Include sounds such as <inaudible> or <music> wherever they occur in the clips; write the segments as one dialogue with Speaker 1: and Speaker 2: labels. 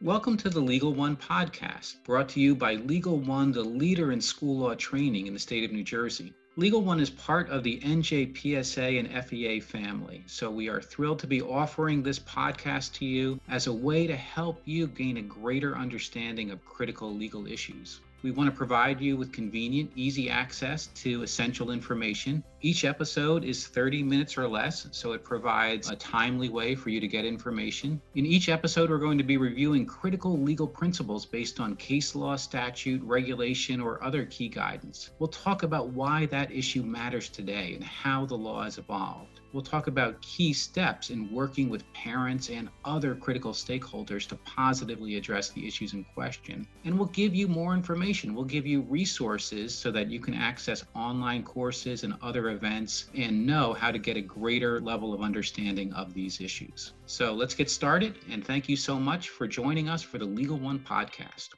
Speaker 1: Welcome to the Legal One podcast, brought to you by Legal One, the leader in school law training in the state of New Jersey. Legal One is part of the NJPSA and FEA family, so we are thrilled to be offering this podcast to you as a way to help you gain a greater understanding of critical legal issues. We want to provide you with convenient, easy access to essential information. Each episode is 30 minutes or less, so it provides a timely way for you to get information. In each episode, we're going to be reviewing critical legal principles based on case law, statute, regulation, or other key guidance. We'll talk about why that issue matters today and how the law has evolved. We'll talk about key steps in working with parents and other critical stakeholders to positively address the issues in question. And we'll give you more information. We'll give you resources so that you can access online courses and other events and know how to get a greater level of understanding of these issues. So let's get started. And thank you so much for joining us for the Legal One podcast.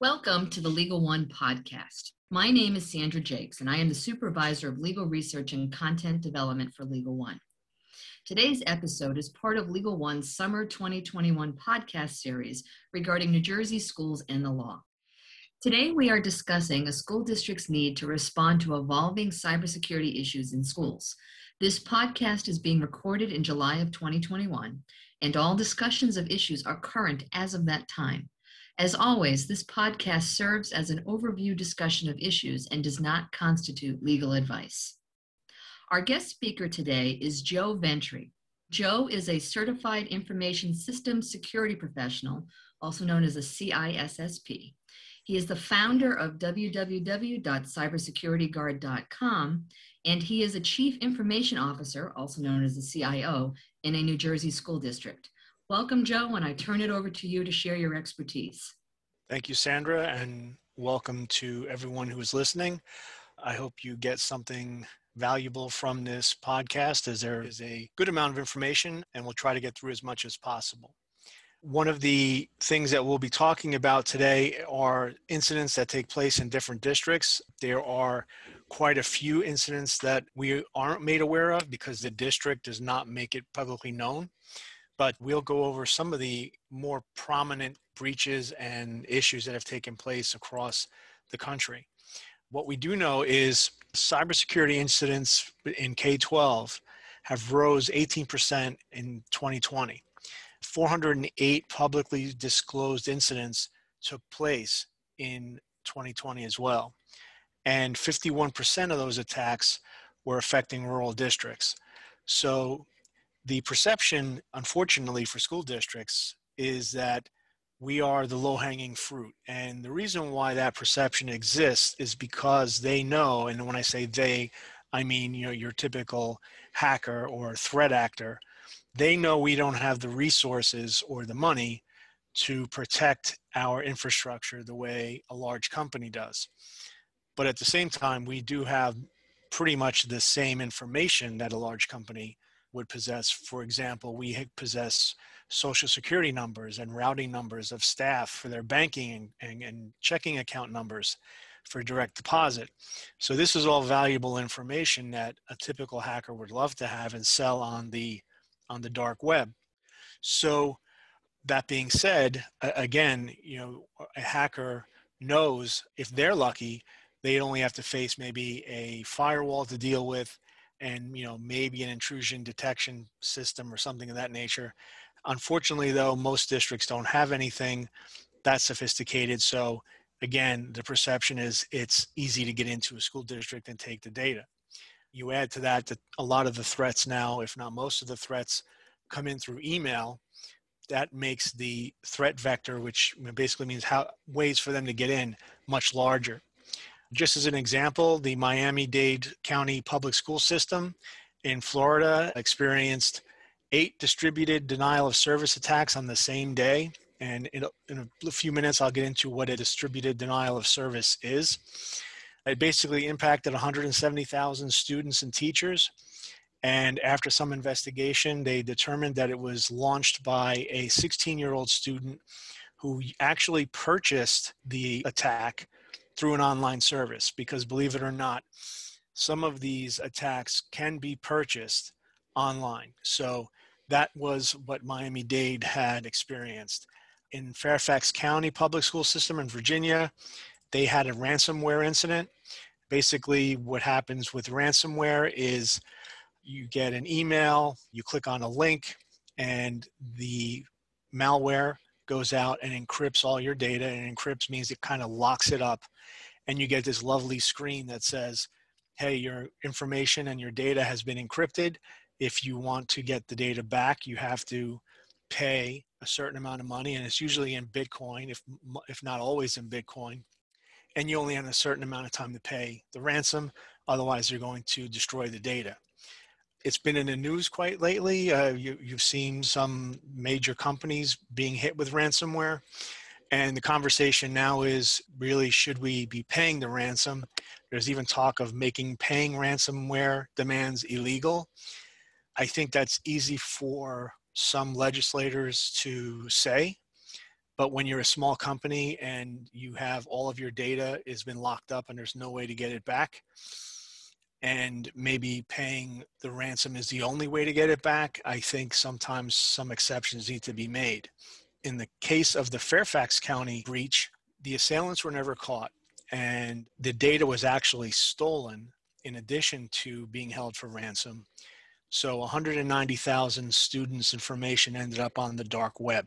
Speaker 2: Welcome to the Legal One podcast. My name is Sandra Jacques, and I am the Supervisor of Legal Research and Content Development for Legal One. Today's episode is part of Legal One's Summer 2021 podcast series regarding New Jersey schools and the law. Today, we are discussing a school district's need to respond to evolving cybersecurity issues in schools. This podcast is being recorded in July of 2021, and all discussions of issues are current as of that time. As always, this podcast serves as an overview discussion of issues and does not constitute legal advice. Our guest speaker today is Joe Ventre. Joe is a certified information systems security professional, also known as a CISSP. He is the founder of www.cybersecurityguard.com, and he is a chief information officer, also known as a CIO, in a New Jersey school district. Welcome, Joe, and I turn it over to you to share your expertise.
Speaker 3: Thank you, Sandra, and welcome to everyone who is listening. I hope you get something valuable from this podcast as there is a good amount of information and we'll try to get through as much as possible. One of the things that we'll be talking about today are incidents that take place in different districts. There are quite a few incidents that we aren't made aware of because the district does not make it publicly known but we'll go over some of the more prominent breaches and issues that have taken place across the country. What we do know is cybersecurity incidents in K-12 have rose 18% in 2020. 408 publicly disclosed incidents took place in 2020 as well. And 51% of those attacks were affecting rural districts. So the perception, unfortunately, for school districts is that we are the low hanging fruit. And the reason why that perception exists is because they know, and when I say they, I mean, you know, your typical hacker or threat actor, they know we don't have the resources or the money to protect our infrastructure the way a large company does. But at the same time, we do have pretty much the same information that a large company would possess. For example, we possess social security numbers and routing numbers of staff for their banking and, and, and, checking account numbers for direct deposit. So this is all valuable information that a typical hacker would love to have and sell on the on the dark web. So that being said, again, you know, a hacker knows if they're lucky, they only have to face maybe a firewall to deal with and you know maybe an intrusion detection system or something of that nature. Unfortunately though most districts don't have anything that sophisticated. So again the perception is it's easy to get into a school district and take the data you add to that that a lot of the threats now if not most of the threats come in through email that makes the threat vector which basically means how ways for them to get in much larger just as an example, the Miami-Dade County Public School System in Florida experienced eight distributed denial of service attacks on the same day. And in a, in a few minutes, I'll get into what a distributed denial of service is. It basically impacted 170,000 students and teachers. And after some investigation, they determined that it was launched by a 16 year old student who actually purchased the attack through an online service because believe it or not, some of these attacks can be purchased online. So that was what Miami Dade had experienced. in Fairfax County Public School System in Virginia. They had a ransomware incident. Basically, what happens with ransomware is you get an email, you click on a link, and the malware goes out and encrypts all your data. And encrypts means it kind of locks it up. And you get this lovely screen that says, hey, your information and your data has been encrypted. If you want to get the data back, you have to pay a certain amount of money, and it's usually in Bitcoin, if, if not always in Bitcoin. And you only have a certain amount of time to pay the ransom, otherwise, you're going to destroy the data. It's been in the news quite lately. Uh, you, you've seen some major companies being hit with ransomware. And the conversation now is really should we be paying the ransom? There's even talk of making paying ransomware demands illegal. I think that's easy for some legislators to say, but when you're a small company and you have all of your data has been locked up and there's no way to get it back, and maybe paying the ransom is the only way to get it back, I think sometimes some exceptions need to be made. In the case of the Fairfax County breach, the assailants were never caught and the data was actually stolen in addition to being held for ransom. So 190,000 students' information ended up on the dark web.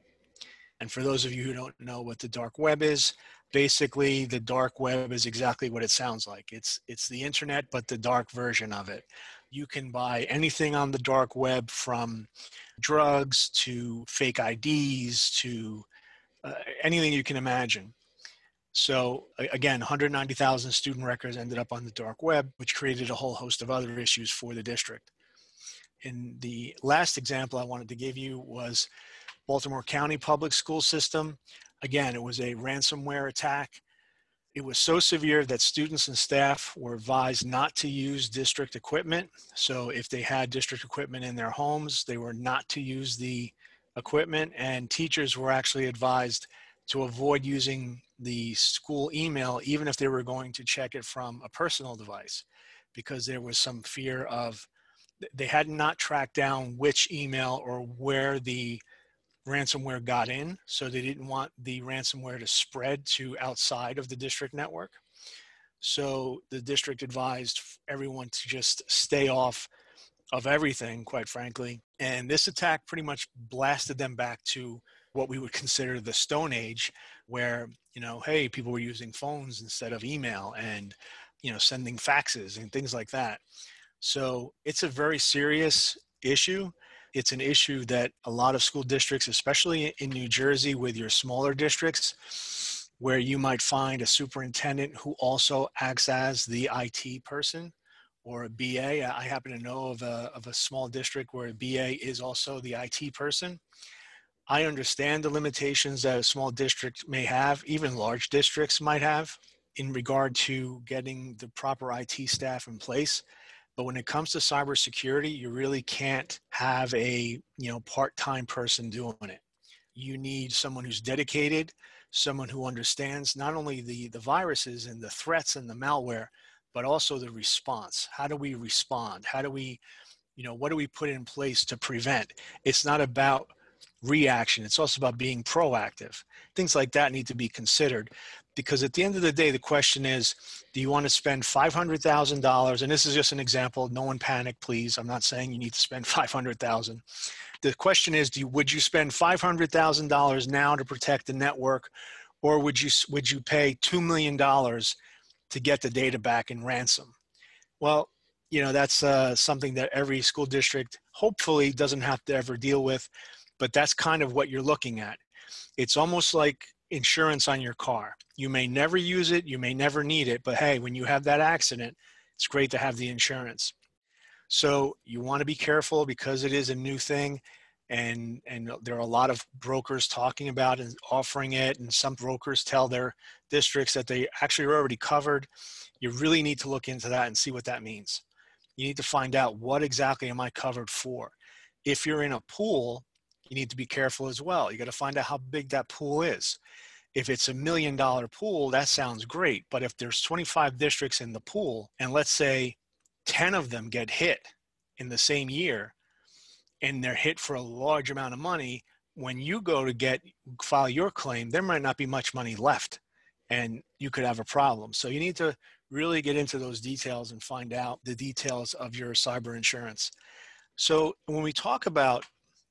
Speaker 3: And for those of you who don't know what the dark web is, basically the dark web is exactly what it sounds like. It's it's the internet but the dark version of it. You can buy anything on the dark web from drugs to fake IDs to uh, anything you can imagine. So again, 190,000 student records ended up on the dark web, which created a whole host of other issues for the district. And the last example I wanted to give you was Baltimore County Public School System. Again, it was a ransomware attack. It was so severe that students and staff were advised not to use district equipment. So if they had district equipment in their homes, they were not to use the equipment and teachers were actually advised to avoid using the school email, even if they were going to check it from a personal device, because there was some fear of they had not tracked down which email or where the ransomware got in. So they didn't want the ransomware to spread to outside of the district network. So the district advised everyone to just stay off of everything, quite frankly. And this attack pretty much blasted them back to what we would consider the Stone Age, where, you know, hey, people were using phones instead of email and, you know, sending faxes and things like that. So it's a very serious issue. It's an issue that a lot of school districts, especially in New Jersey with your smaller districts, where you might find a superintendent who also acts as the IT person or a BA. I happen to know of a, of a small district where a BA is also the IT person. I understand the limitations that a small district may have, even large districts might have, in regard to getting the proper IT staff in place. But when it comes to cybersecurity, you really can't have a you know part-time person doing it. You need someone who's dedicated, someone who understands not only the, the viruses and the threats and the malware, but also the response. How do we respond? How do we, you know, what do we put in place to prevent? It's not about reaction. It's also about being proactive. Things like that need to be considered because at the end of the day, the question is, do you want to spend $500,000? And this is just an example. No one panic, please. I'm not saying you need to spend <laughs> 500,000. The question is, do you, would you spend $500,000 now to protect the network or would you, would you pay $2 million to get the data back in ransom? Well, you know, that's uh, something that every school district hopefully doesn't have to ever deal with but that's kind of what you're looking at. It's almost like insurance on your car. You may never use it, you may never need it, but hey, when you have that accident, it's great to have the insurance. So you want to be careful because it is a new thing and and there are a lot of brokers talking about and offering it and some brokers tell their districts that they actually are already covered. You really need to look into that and see what that means. You need to find out what exactly am I covered for. If you're in a pool you need to be careful as well. You got to find out how big that pool is. If it's a million dollar pool, that sounds great. But if there's 25 districts in the pool, and let's say 10 of them get hit in the same year, and they're hit for a large amount of money, when you go to get file your claim, there might not be much money left and you could have a problem. So you need to really get into those details and find out the details of your cyber insurance. So when we talk about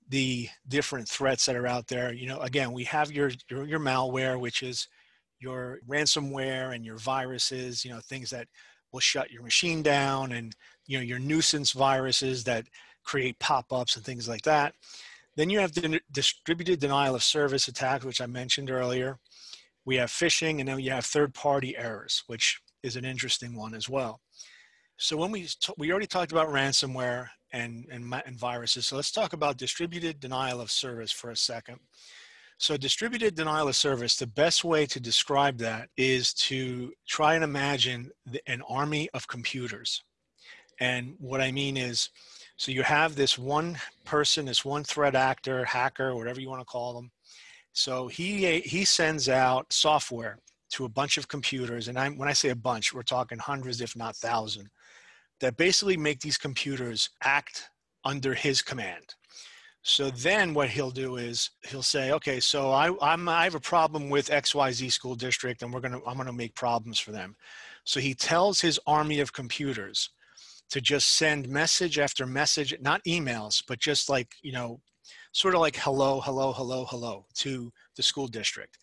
Speaker 3: the different threats that are out there, you know, again, we have your, your, your malware, which is your ransomware and your viruses, you know, things that will shut your machine down and, you know, your nuisance viruses that create pop-ups and things like that. Then you have the distributed denial of service attacks, which I mentioned earlier. We have phishing, and then you have third-party errors, which is an interesting one as well. So when we we already talked about ransomware and, and, and viruses, so let's talk about distributed denial of service for a second. So distributed denial of service, the best way to describe that is to try and imagine the, an army of computers. And what I mean is so you have this one person, this one threat actor, hacker, whatever you want to call them. So he he sends out software to a bunch of computers, and I'm, when I say a bunch, we're talking hundreds, if not thousand, that basically make these computers act under his command. So mm-hmm. then what he'll do is he'll say, okay, so I, I'm, I have a problem with XYZ school district and we're going to, I'm going to make problems for them. So he tells his army of computers, to just send message after message, not emails, but just like, you know, sort of like hello, hello, hello, hello to the school district.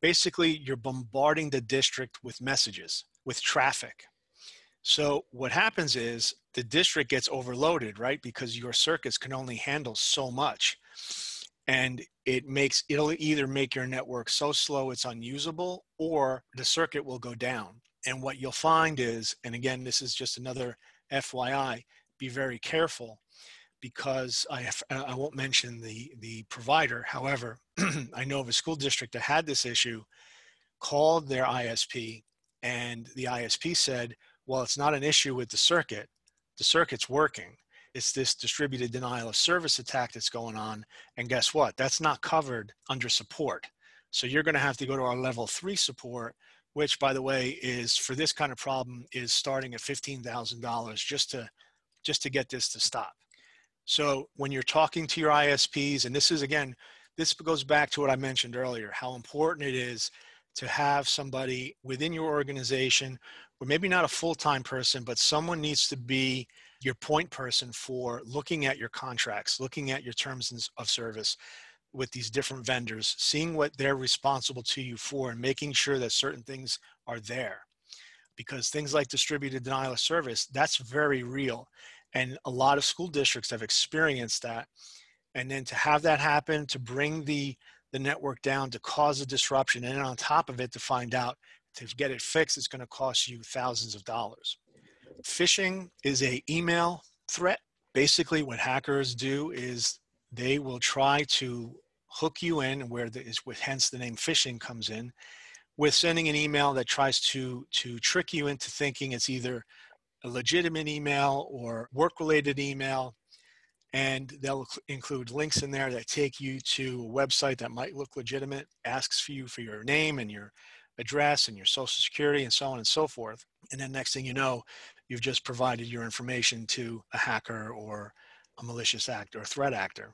Speaker 3: Basically, you're bombarding the district with messages, with traffic. So what happens is the district gets overloaded, right? Because your circuits can only handle so much. And it makes, it'll either make your network so slow it's unusable or the circuit will go down. And what you'll find is, and again, this is just another FYI, be very careful because I, I won't mention the, the provider. However, <clears throat> I know of a school district that had this issue, called their ISP, and the ISP said, well, it's not an issue with the circuit. The circuit's working. It's this distributed denial of service attack that's going on. And guess what? That's not covered under support. So you're going to have to go to our level three support which by the way is for this kind of problem is starting at $15,000 just to just to get this to stop. So when you're talking to your ISPs, and this is again, this goes back to what I mentioned earlier, how important it is to have somebody within your organization, or maybe not a full-time person, but someone needs to be your point person for looking at your contracts, looking at your terms of service, with these different vendors, seeing what they're responsible to you for and making sure that certain things are there. Because things like distributed denial of service, that's very real. And a lot of school districts have experienced that. And then to have that happen, to bring the, the network down, to cause a disruption, and on top of it, to find out to get it fixed, it's going to cost you thousands of dollars. Phishing is a email threat. Basically, what hackers do is they will try to hook you in where the, is with hence the name phishing comes in with sending an email that tries to to trick you into thinking it's either a legitimate email or work related email and they'll include links in there that take you to a website that might look legitimate asks for you for your name and your address and your social security and so on and so forth and then next thing you know you've just provided your information to a hacker or a malicious actor or threat actor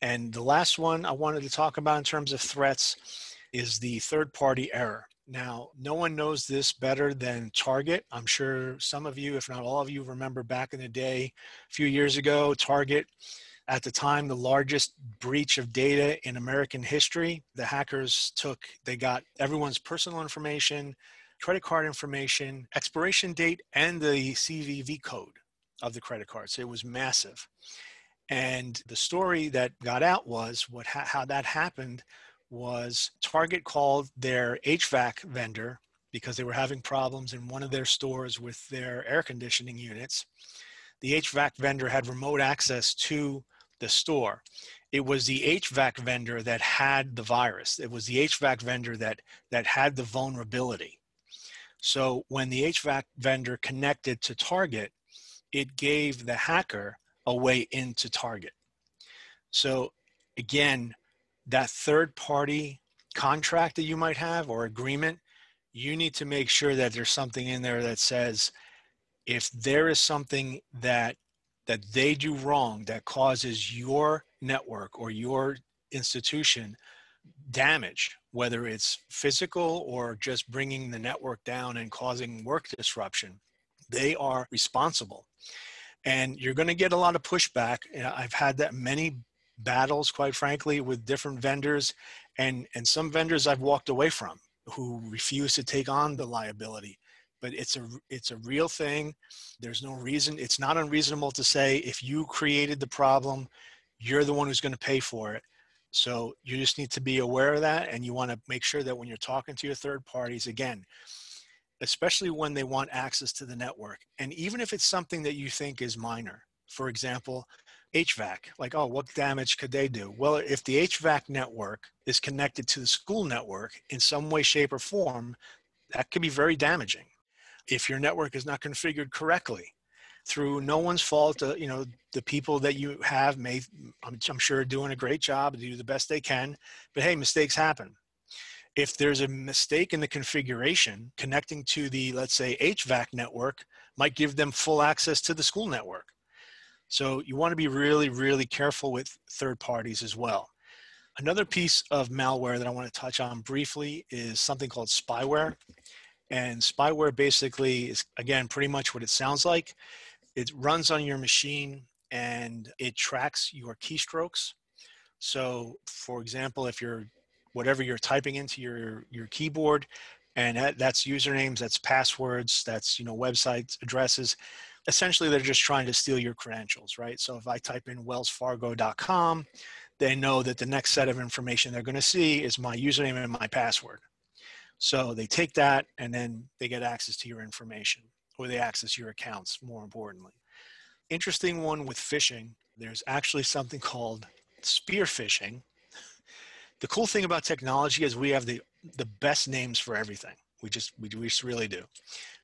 Speaker 3: and the last one I wanted to talk about in terms of threats is the third party error. Now, no one knows this better than Target. I'm sure some of you, if not all of you, remember back in the day, a few years ago, Target, at the time, the largest breach of data in American history. The hackers took, they got everyone's personal information, credit card information, expiration date, and the CVV code of the credit card. So it was massive. And the story that got out was what how that happened was Target called their HVAC vendor because they were having problems in one of their stores with their air conditioning units. The HVAC vendor had remote access to the store. It was the HVAC vendor that had the virus. It was the HVAC vendor that that had the vulnerability. So when the HVAC vendor connected to Target, it gave the hacker a way into Target. So again, that third party contract that you might have or agreement, you need to make sure that there's something in there that says if there is something that that they do wrong that causes your network or your institution damage, whether it's physical or just bringing the network down and causing work disruption, they are responsible. And you're going to get a lot of pushback. I've had that many battles, quite frankly, with different vendors, and, and some vendors I've walked away from who refuse to take on the liability. But it's a it's a real thing. There's no reason. It's not unreasonable to say if you created the problem, you're the one who's going to pay for it so you just need to be aware of that and you want to make sure that when you're talking to your third parties, again, especially when they want access to the network, and even if it's something that you think is minor, for example, HVAC, like, oh, what damage could they do? Well, if the HVAC network is connected to the school network in some way, shape, or form, that could be very damaging. If your network is not configured correctly, through no one's fault. Uh, you know, the people that you have may, I'm, I'm sure, doing a great job, do the best they can. But hey, mistakes happen. If there's a mistake in the configuration, connecting to the, let's say, HVAC network might give them full access to the school network. So you want to be really, really careful with third parties as well. Another piece of malware that I want to touch on briefly is something called spyware. And spyware basically is, again, pretty much what it sounds like it runs on your machine and it tracks your keystrokes. So, for example, if you're whatever you're typing into your your keyboard, and that, that's usernames, that's passwords, that's you know website addresses. Essentially, they're just trying to steal your credentials, right? So if I type in WellsFargo.com, they know that the next set of information they're going to see is my username and my password. So they take that and then they get access to your information or they access your accounts more importantly. Interesting one with phishing, there's actually something called spear phishing. The cool thing about technology is we have the, the best names for everything. We just, we, we just really do.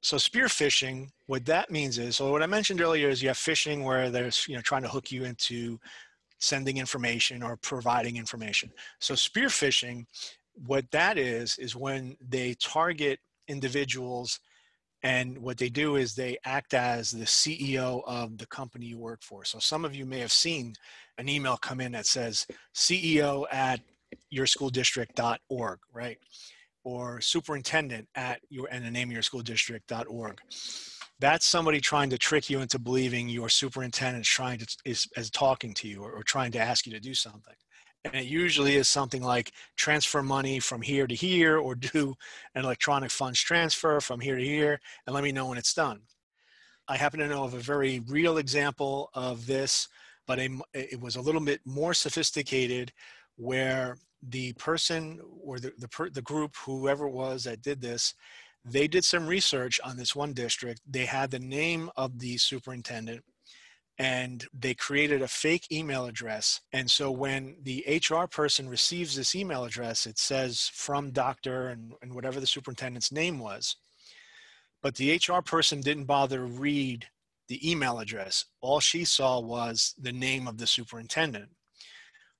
Speaker 3: So spear phishing, what that means is, so what I mentioned earlier is you have phishing where there's, you know, trying to hook you into sending information or providing information. So spear phishing, what that is, is when they target individuals and what they do is they act as the CEO of the company you work for. So some of you may have seen an email come in that says CEO at yourschoolddistrict.org, right? Or superintendent at your and the name of your school district.org. That's somebody trying to trick you into believing your superintendent is trying to is, is talking to you or, or trying to ask you to do something and it usually is something like transfer money from here to here or do an electronic funds transfer from here to here and let me know when it's done. I happen to know of a very real example of this, but a, it was a little bit more sophisticated where the person or the, the, the group, whoever it was that did this, they did some research on this one district. They had the name of the superintendent and they created a fake email address. And so when the HR person receives this email address, it says from doctor and, and whatever the superintendent's name was. But the HR person didn't bother to read the email address. All she saw was the name of the superintendent.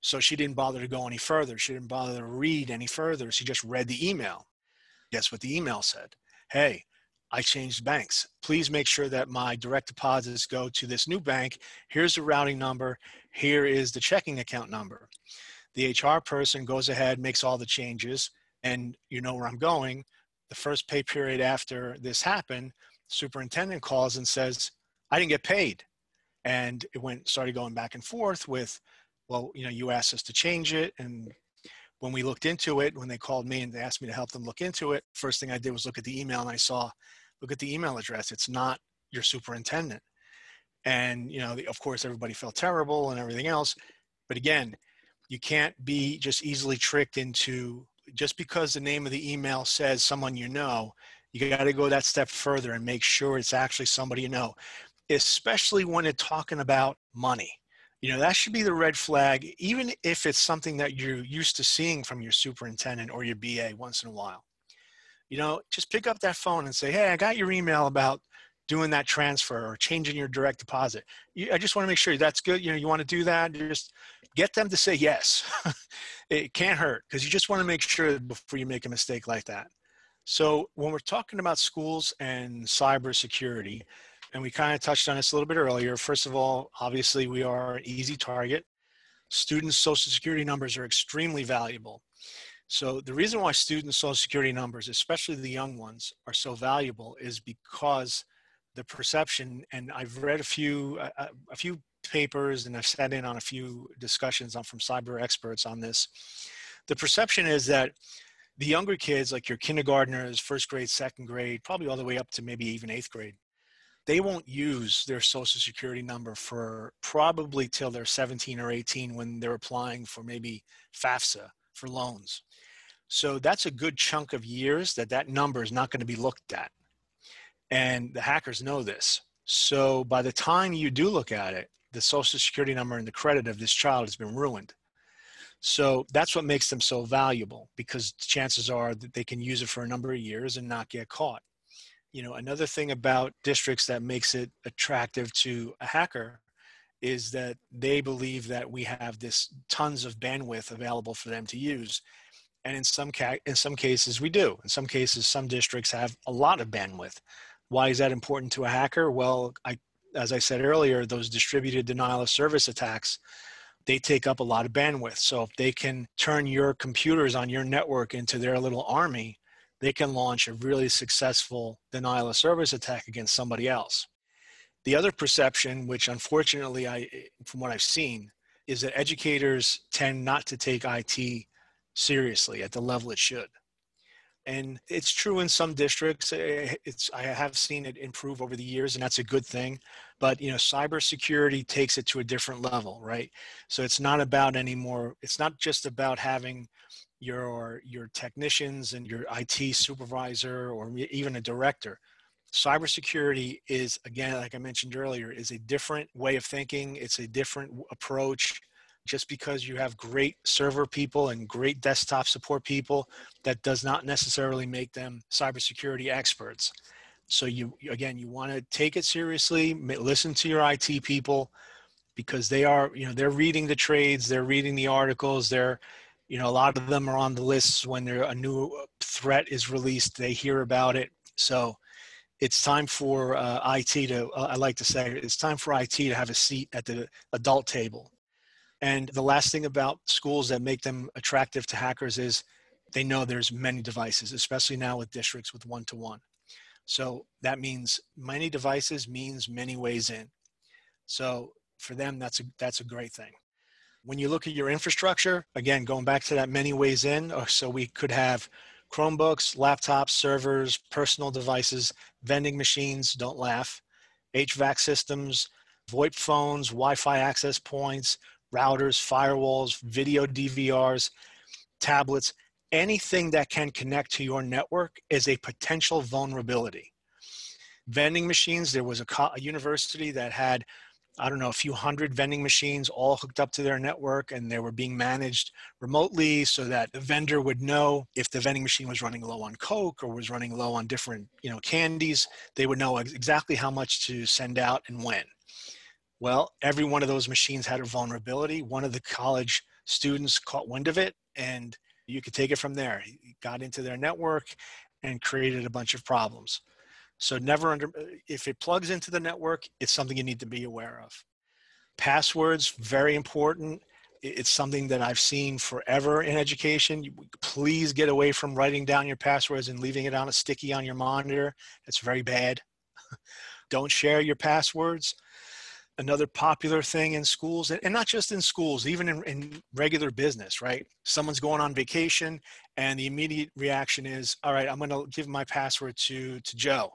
Speaker 3: So she didn't bother to go any further. She didn't bother to read any further. She just read the email. Guess what the email said? Hey, I changed banks. Please make sure that my direct deposits go to this new bank. Here's the routing number. Here is the checking account number. The HR person goes ahead, makes all the changes, and you know where I'm going. The first pay period after this happened, superintendent calls and says, I didn't get paid. And it went started going back and forth with, well, you know, you asked us to change it. And when we looked into it, when they called me and they asked me to help them look into it, first thing I did was look at the email and I saw look at the email address. It's not your superintendent. And, you know, of course, everybody felt terrible and everything else. But again, you can't be just easily tricked into just because the name of the email says someone you know, you got to go that step further and make sure it's actually somebody you know, especially when it's talking about money. You know, that should be the red flag, even if it's something that you're used to seeing from your superintendent or your BA once in a while you know, just pick up that phone and say, hey, I got your email about doing that transfer or changing your direct deposit. You, I just want to make sure that's good. You know, you want to do that, just get them to say yes. <laughs> it can't hurt because you just want to make sure before you make a mistake like that. So when we're talking about schools and cybersecurity, and we kind of touched on this a little bit earlier, first of all, obviously we are an easy target. students' social security numbers are extremely valuable. So the reason why students' social security numbers, especially the young ones, are so valuable is because the perception, and I've read a few, a, a few papers and I've sat in on a few discussions on from cyber experts on this. The perception is that the younger kids, like your kindergartners, first grade, second grade, probably all the way up to maybe even eighth grade, they won't use their social security number for probably till they're 17 or 18 when they're applying for maybe FAFSA for loans. So that's a good chunk of years that that number is not going to be looked at. And the hackers know this. So by the time you do look at it, the social security number and the credit of this child has been ruined. So that's what makes them so valuable because chances are that they can use it for a number of years and not get caught. You know, another thing about districts that makes it attractive to a hacker is that they believe that we have this tons of bandwidth available for them to use. And in some ca- in some cases we do. In some cases some districts have a lot of bandwidth. Why is that important to a hacker? Well, I as I said earlier, those distributed denial of service attacks, they take up a lot of bandwidth. So if they can turn your computers on your network into their little army, they can launch a really successful denial of service attack against somebody else. The other perception, which unfortunately I from what I've seen, is that educators tend not to take IT seriously at the level it should and it's true in some districts eh, it's i have seen it improve over the years and that's a good thing but you know cybersecurity takes it to a different level right so it's not about anymore it's not just about having your your technicians and your IT supervisor or even a director. Cybersecurity is again like i mentioned earlier is a different way of thinking. It's a different approach. Just because you have great server people and great desktop support people, that does not necessarily make them cybersecurity experts. So you again, you want to take it seriously, listen to your IT people because they are, you know, they're reading the trades, they're reading the articles, they're, you know, a lot of them are on the lists when there a new threat is released, they hear about it. So it's time for uh, IT to, uh, I like to say, it's time for IT to have a seat at the adult table and the last thing about schools that make them attractive to hackers is they know there's many devices, especially now with districts with one to one. So that means many devices means many ways in. So for them, that's a, that's a great thing. When you look at your infrastructure, again, going back to that many ways in, uh, so we could have Chromebooks, laptops, servers, personal devices, vending machines, don't laugh, HVAC systems, VoIP phones, Wi-Fi access points, routers, firewalls, video DVRs, tablets, anything that can connect to your network is a potential vulnerability. Vending machines, there was a, a, university that had, I don't know, a few hundred vending machines all hooked up to their network and they were being managed remotely so that the vendor would know if the vending machine was running low on Coke or was running low on different, you know, candies. They would know exactly how much to send out and when. Well, every one of those machines had a vulnerability. One of the college students caught wind of it, and you could take it from there. He got into their network and created a bunch of problems. So never under, if it plugs into the network, it's something you need to be aware of. Passwords, very important. It's something that I've seen forever in education. Please get away from writing down your passwords and leaving it on a sticky on your monitor. It's very bad. <laughs> Don't share your passwords another popular thing in schools and not just in schools even in, in, regular business right someone's going on vacation and the immediate reaction is all right i'm going to give my password to to joe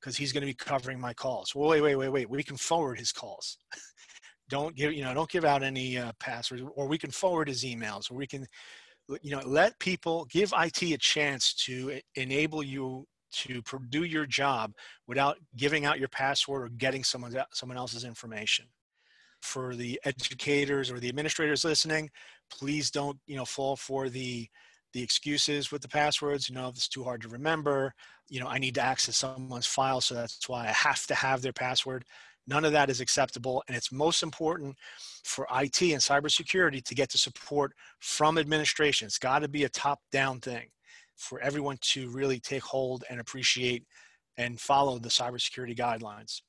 Speaker 3: because he's going to be covering my calls. Well wait wait wait wait. We can forward his calls. <laughs> Don't give you know don't give out any uh, passwords or we can forward his emails or we can you know let people give it a chance to enable you to do your job without giving out your password or getting someone someone else's information. For the educators or the administrators listening please don't you know fall for the the excuses with the passwords you know it's too hard to remember you know i need to access someone's file so that's why i have to have their password none of that is acceptable and it's most important for it and cybersecurity to get the support from administration it's got to be a top down thing for everyone to really take hold and appreciate and follow the cybersecurity guidelines.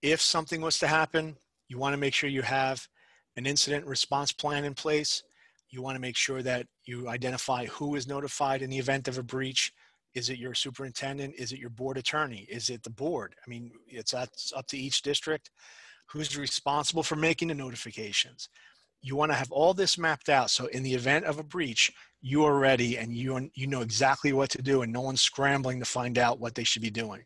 Speaker 3: If something was to happen, you want to make sure you have an incident response plan in place. You want to make sure that you identify who is notified in the event of a breach. Is it your superintendent? Is it your board attorney? Is it the board? I mean, it's up to each district. Who's responsible for making the notifications? You want to have all this mapped out. So in the event of a breach, you are ready and you, you know exactly what to do and no one's scrambling to find out what they should be doing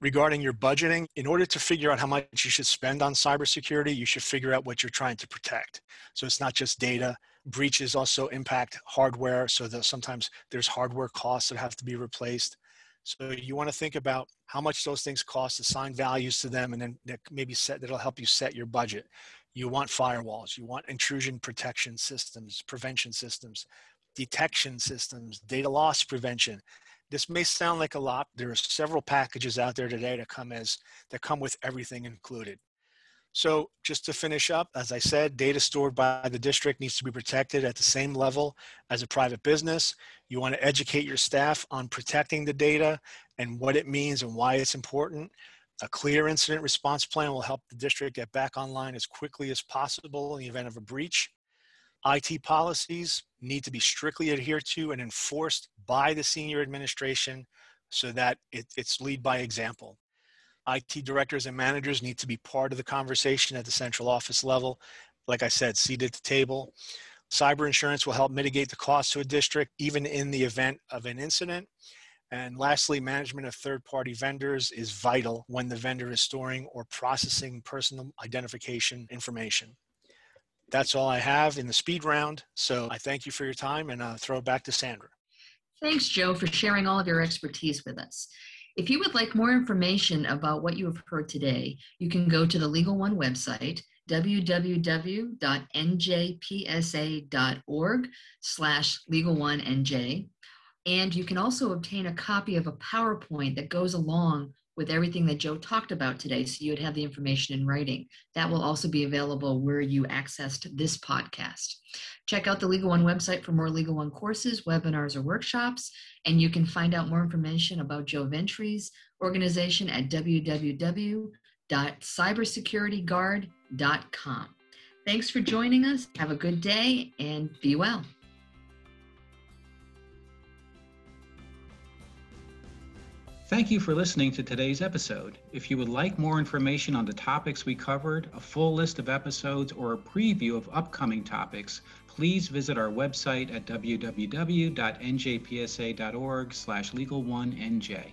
Speaker 3: regarding your budgeting, in order to figure out how much you should spend on cybersecurity, you should figure out what you're trying to protect. So it's not just data. Breaches also impact hardware. So that sometimes there's hardware costs that have to be replaced. So you want to think about how much those things cost, assign values to them, and then maybe set that'll help you set your budget. You want firewalls, you want intrusion protection systems, prevention systems, detection systems, data loss prevention. This may sound like a lot. There are several packages out there today that come as that come with everything included. So just to finish up, as I said, data stored by the district needs to be protected at the same level as a private business. You want to educate your staff on protecting the data and what it means and why it's important. A clear incident response plan will help the district get back online as quickly as possible in the event of a breach. IT policies need to be strictly adhered to and enforced by the senior administration so that it, it's lead by example. IT directors and managers need to be part of the conversation at the central office level. Like I said, seated at the table. Cyber insurance will help mitigate the cost to a district, even in the event of an incident. And lastly, management of third party vendors is vital when the vendor is storing or processing personal identification information that's all I have in the speed round. So I thank you for your time and I'll throw it back to Sandra.
Speaker 2: Thanks, Joe, for sharing all of your expertise with us. If you would like more information about what you have heard today, you can go to the Legal One website, www.njpsa.org slash legal1nj. And you can also obtain a copy of a PowerPoint that goes along with everything that Joe talked about today, so you'd have the information in writing. That will also be available where you accessed this podcast. Check out the Legal One website for more Legal One courses, webinars, or workshops, and you can find out more information about Joe Ventre's organization at www.cybersecurityguard.com. Thanks for joining us. Have a good day and be well.
Speaker 1: Thank you for listening to today's episode. If you would like more information on the topics we covered, a full list of episodes, or a preview of upcoming topics, please visit our website at www.njpsa.org slash legal1nj.